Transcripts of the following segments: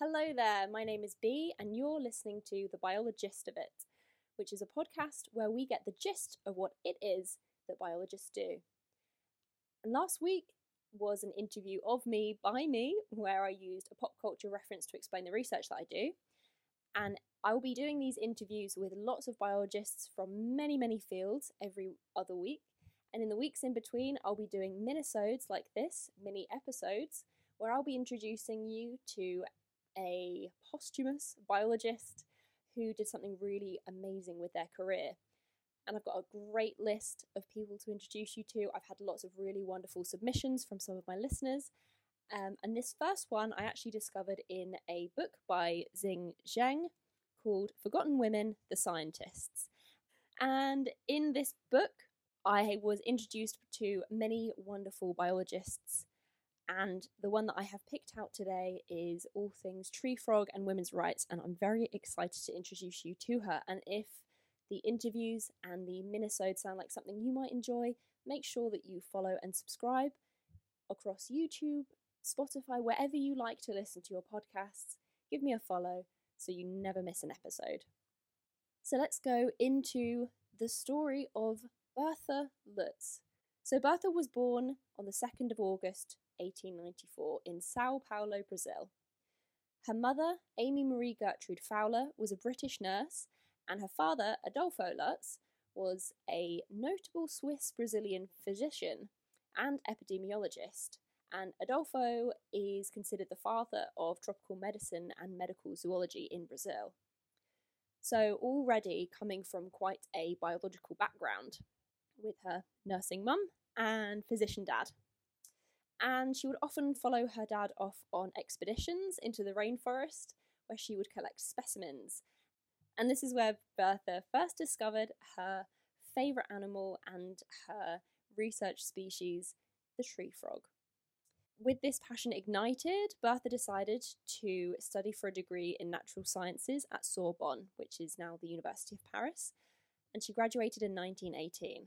Hello there, my name is Bee, and you're listening to The Biologist of It, which is a podcast where we get the gist of what it is that biologists do. And last week was an interview of me by me, where I used a pop culture reference to explain the research that I do. And I will be doing these interviews with lots of biologists from many, many fields every other week. And in the weeks in between, I'll be doing minisodes like this, mini episodes, where I'll be introducing you to a posthumous biologist who did something really amazing with their career. And I've got a great list of people to introduce you to. I've had lots of really wonderful submissions from some of my listeners. Um, and this first one I actually discovered in a book by Zing Tsjeng called Forgotten Women, the Scientists. And in this book, I was introduced to many wonderful biologists and the one that I have picked out today is all things tree frog and women's rights, and I'm very excited to introduce you to her. And if the interviews and the minisodes sound like something you might enjoy, make sure that you follow and subscribe across YouTube, Spotify, wherever you like to listen to your podcasts. Give me a follow so you never miss an episode. So let's go into the story of Bertha Lutz. So Bertha was born on the 2nd of August 1894 in Sao Paulo, Brazil. Her mother, Amy Marie Gertrude Fowler, was a British nurse, and her father, Adolfo Lutz, was a notable Swiss Brazilian physician and epidemiologist. And Adolfo is considered the father of tropical medicine and medical zoology in Brazil. So, already coming from quite a biological background with her nursing mum and physician dad and she would often follow her dad off on expeditions into the rainforest where she would collect specimens. And this is where Bertha first discovered her favourite animal and her research species, the tree frog. With this passion ignited, Bertha decided to study for a degree in natural sciences at Sorbonne, which is now the University of Paris, and she graduated in 1918.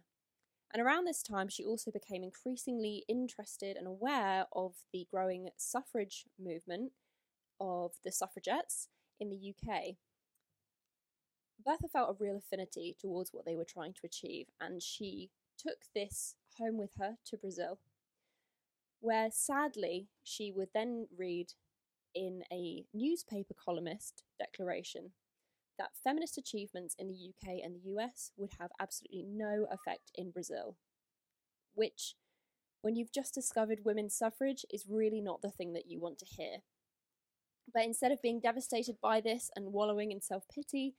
And around this time, she also became increasingly interested and aware of the growing suffrage movement of the suffragettes in the UK. Bertha felt a real affinity towards what they were trying to achieve, and she took this home with her to Brazil, where sadly she would then read in a newspaper columnist declaration that feminist achievements in the UK and the US would have absolutely no effect in Brazil. Which, when you've just discovered women's suffrage, is really not the thing that you want to hear. But instead of being devastated by this and wallowing in self pity,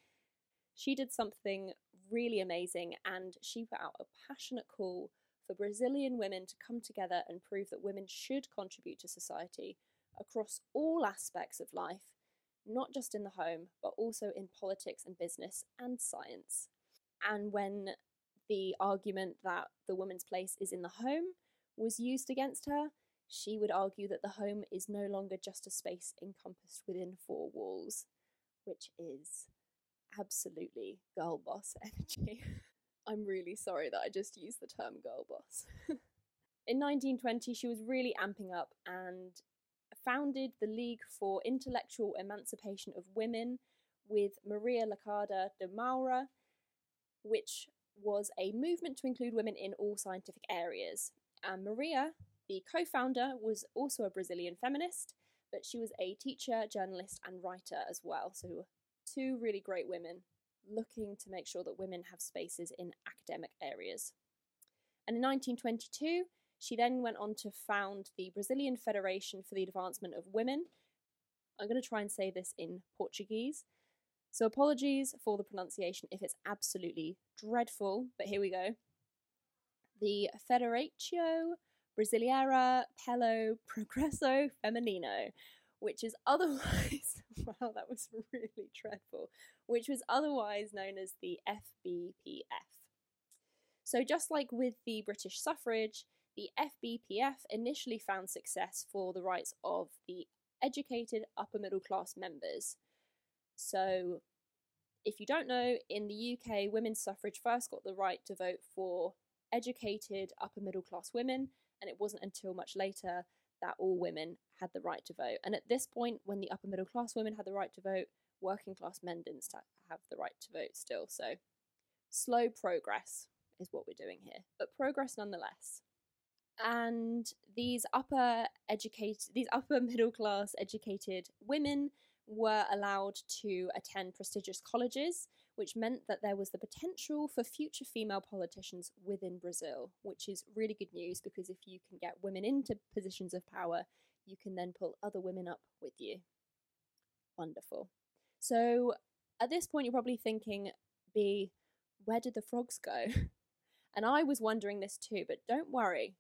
she did something really amazing and she put out a passionate call for Brazilian women to come together and prove that women should contribute to society across all aspects of life not just in the home, but also in politics and business and science. And when the argument that the woman's place is in the home was used against her, she would argue that the home is no longer just a space encompassed within four walls, which is absolutely girl boss energy. I'm really sorry that I just used the term girl boss. in 1920, she was really amping up and founded the League for Intellectual Emancipation of Women with Maria Lacerda de Moura, which was a movement to include women in all scientific areas. And Maria, the co founder, was also a Brazilian feminist, but she was a teacher, journalist, and writer as well. So, two really great women looking to make sure that women have spaces in academic areas. And in 1922, she then went on to found the Brazilian Federation for the Advancement of Women. I'm going to try and say this in Portuguese. So apologies for the pronunciation if it's absolutely dreadful, but here we go. The Federatio Brasileira pelo Progresso Feminino, which is otherwise, wow, that was really dreadful, which was otherwise known as the FBPF. So, just like with the British suffrage, the FBPF initially found success for the rights of the educated upper middle class members. So, if you don't know, in the UK, women's suffrage first got the right to vote for educated upper middle class women, and it wasn't until much later that all women had the right to vote. And at this point, when the upper middle class women had the right to vote, working class men didn't have the right to vote still. So slow progress is what we're doing here, but progress nonetheless. And these upper educated, these upper middle class educated women were allowed to attend prestigious colleges, which meant that there was the potential for future female politicians within Brazil, which is really good news because if you can get women into positions of power, you can then pull other women up with you. Wonderful. So at this point, you're probably thinking, Bee, where did the frogs go? And I was wondering this too, but don't worry.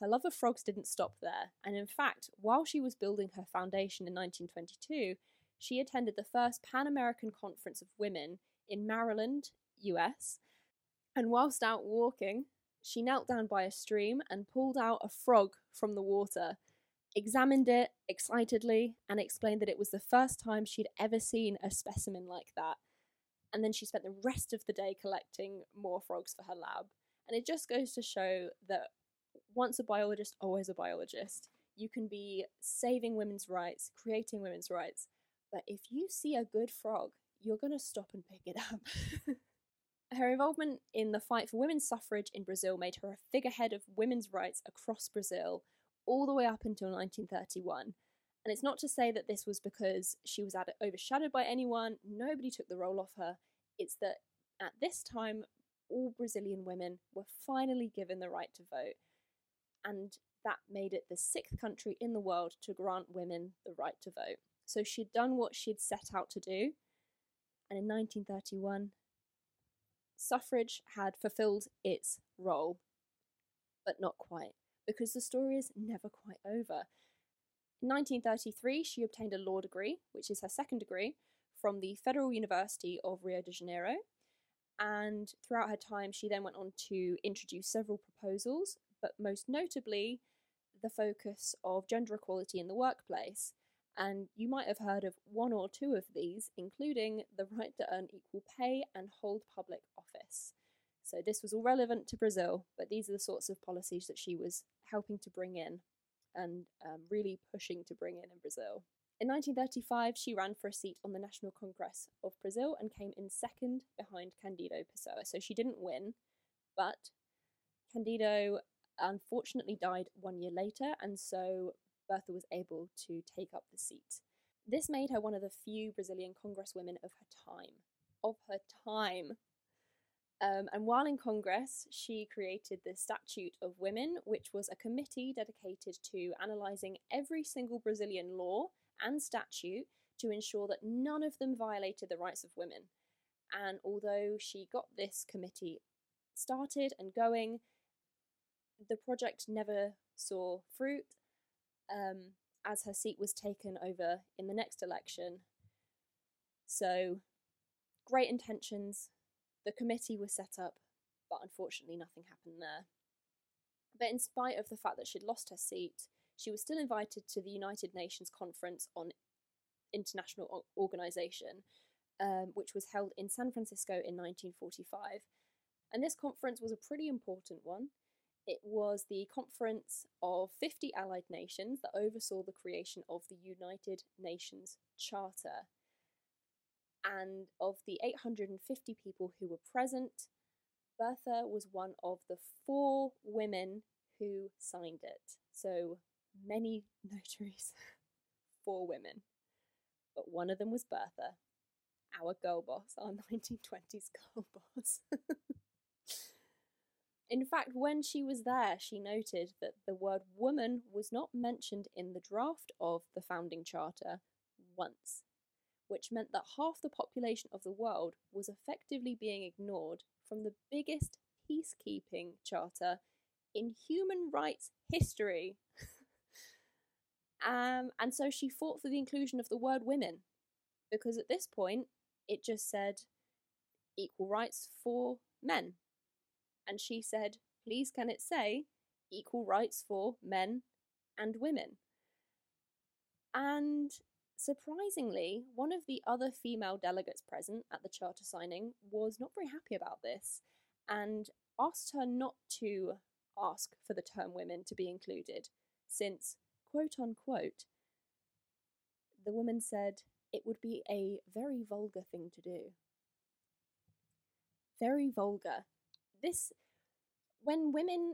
Her love of frogs didn't stop there, and in fact, while she was building her foundation in 1922, she attended the first Pan American Conference of Women in Maryland, US. And whilst out walking, she knelt down by a stream and pulled out a frog from the water examined it excitedly, and explained that it was the first time she'd ever seen a specimen like that. And then she spent the rest of the day collecting more frogs for her lab. And it just goes to show that once a biologist, always a biologist. You can be saving women's rights, creating women's rights, but if you see a good frog, you're going to stop and pick it up. her involvement in the fight for women's suffrage in Brazil made her a figurehead of women's rights across Brazil, all the way up until 1931. And it's not to say that this was because she was overshadowed by anyone, nobody took the role off her. It's that at this time, all Brazilian women were finally given the right to vote. And that made it the sixth country in the world to grant women the right to vote. So she'd done what she'd set out to do. And in 1931, suffrage had fulfilled its role, but not quite because the story is never quite over. In 1933, she obtained a law degree, which is her second degree, from the Federal University of Rio de Janeiro. And throughout her time, she then went on to introduce several proposals, but most notably, the focus of gender equality in the workplace. And you might have heard of one or two of these, including the right to earn equal pay and hold public office. So this was all relevant to Brazil, but these are the sorts of policies that she was helping to bring in and um, really pushing to bring in in Brazil. In 1935, she ran for a seat on the National Congress of Brazil and came in second behind Candido Pessoa. So she didn't win, but Candido unfortunately died one year later, and so Bertha was able to take up the seat. This made her one of the few Brazilian congresswomen of her time. Of her time. Um, and while in Congress, she created the Statute of Women, which was a committee dedicated to analysing every single Brazilian law and statute to ensure that none of them violated the rights of women. And although she got this committee started and going, the project never saw fruit um, as her seat was taken over in the next election. So, great intentions, the committee was set up, but unfortunately nothing happened there. But in spite of the fact that she'd lost her seat, she was still invited to the United Nations Conference on International Organization, um, which was held in San Francisco in 1945. And this conference was a pretty important one. It was the conference of 50 allied nations that oversaw the creation of the United Nations Charter and of the 850 people who were present, Bertha was one of the four women who signed it. So many notaries, four women. But one of them was Bertha, our girl boss, our 1920s girl boss. In fact, when she was there, she noted that the word woman was not mentioned in the draft of the founding charter once which meant that half the population of the world was effectively being ignored from the biggest peacekeeping charter in human rights history. um, and so she fought for the inclusion of the word women, because at this point it just said equal rights for men. And she said, please can it say equal rights for men and women? And Surprisingly, one of the other female delegates present at the charter signing was not very happy about this and asked her not to ask for the term women to be included, since quote unquote, the woman said, it would be a very vulgar thing to do. Very vulgar. This, when women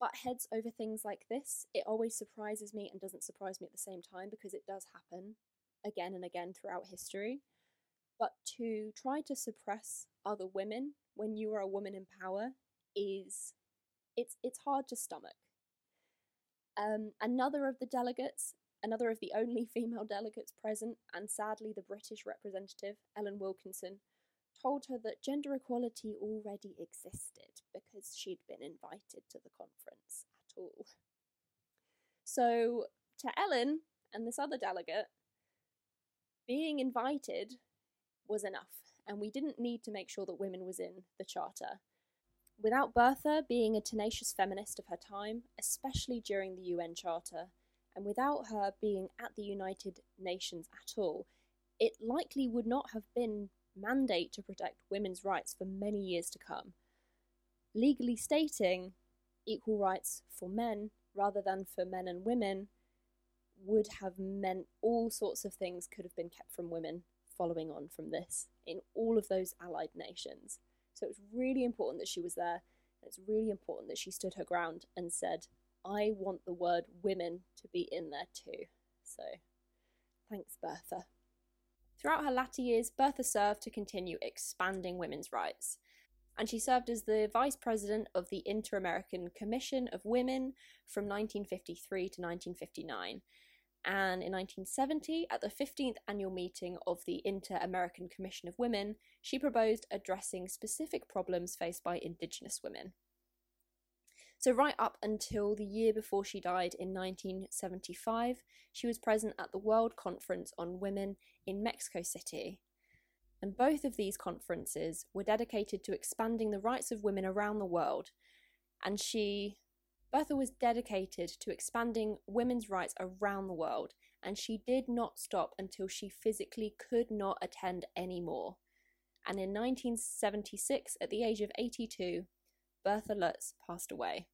butt heads over things like this, it always surprises me and doesn't surprise me at the same time because it does happen again and again throughout history. But to try to suppress other women when you are a woman in power is it's it's hard to stomach. Um, another of the delegates, another of the only female delegates present, and sadly the British representative, Ellen Wilkinson, told her that gender equality already existed because she'd been invited to the conference at all. So, to Ellen and this other delegate, being invited was enough, and we didn't need to make sure that women was in the charter. Without Bertha being a tenacious feminist of her time, especially during the UN Charter, and without her being at the United Nations at all, it likely would not have been mandate to protect women's rights for many years to come. Legally stating equal rights for men rather than for men and women would have meant all sorts of things could have been kept from women following on from this in all of those allied nations. So it's really important that she was there. It's really important that she stood her ground and said, I want the word women to be in there too. So thanks, Bertha. Throughout her latter years, Bertha served to continue expanding women's rights. And she served as the vice president of the Inter American Commission of Women from 1953 to 1959 and in 1970, at the 15th annual meeting of the Inter American Commission of Women, she proposed addressing specific problems faced by Indigenous women. So, right up until the year before she died in 1975, she was present at the World Conference on Women in Mexico City. And both of these conferences were dedicated to expanding the rights of women around the world. And she Bertha was dedicated to expanding women's rights around the world, and she did not stop until she physically could not attend anymore. And in 1976, at the age of 82, Bertha Lutz passed away.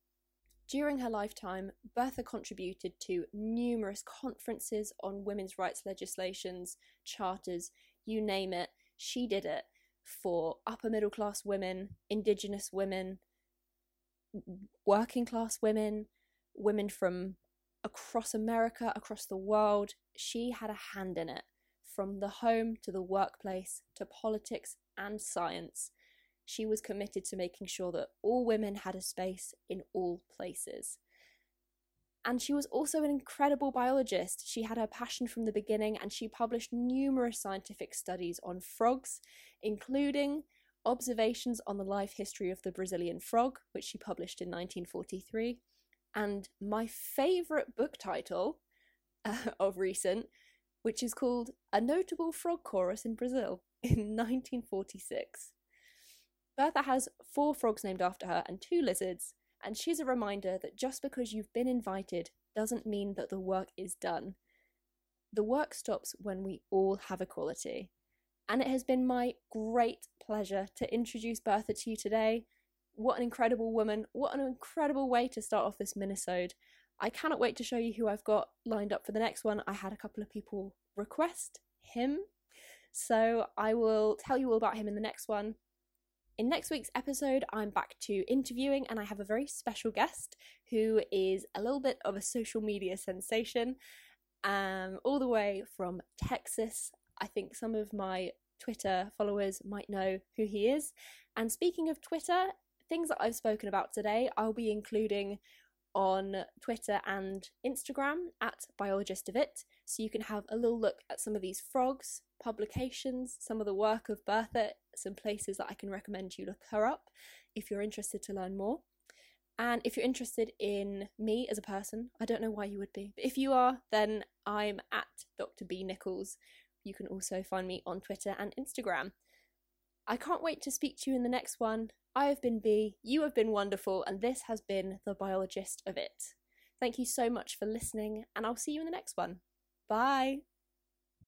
During her lifetime, Bertha contributed to numerous conferences on women's rights legislations, charters, you name it, she did it for upper middle class women, indigenous women, working class women, women from across America, across the world. She had a hand in it, from the home to the workplace to politics and science. She was committed to making sure that all women had a space in all places. And she was also an incredible biologist. She had her passion from the beginning and she published numerous scientific studies on frogs, including Observations on the Life History of the Brazilian Frog, which she published in 1943, and my favourite book title uh, of recent, which is called A Notable Frog Chorus in Brazil in 1946. Bertha has four frogs named after her and two lizards, and she's a reminder that just because you've been invited doesn't mean that the work is done. The work stops when we all have equality. And it has been my great pleasure to introduce Bertha to you today. What an incredible woman. What an incredible way to start off this minisode. I cannot wait to show you who I've got lined up for the next one. I had a couple of people request him. So I will tell you all about him in the next one. In next week's episode, I'm back to interviewing, and I have a very special guest who is a little bit of a social media sensation, um, all the way from Texas. I think some of my Twitter followers might know who he is. And speaking of Twitter, things that I've spoken about today, I'll be including on Twitter and Instagram at Biologist of It, so you can have a little look at some of these frogs, publications, some of the work of Bertha, some places that I can recommend you look her up if you're interested to learn more. And if you're interested in me as a person, I don't know why you would be, but if you are, then I'm at Dr. Bee Nichols, you can also find me on Twitter and Instagram. I can't wait to speak to you in the next one. I have been Bee, you have been wonderful, and this has been the biologist of it. Thank you so much for listening, and I'll see you in the next one. Bye.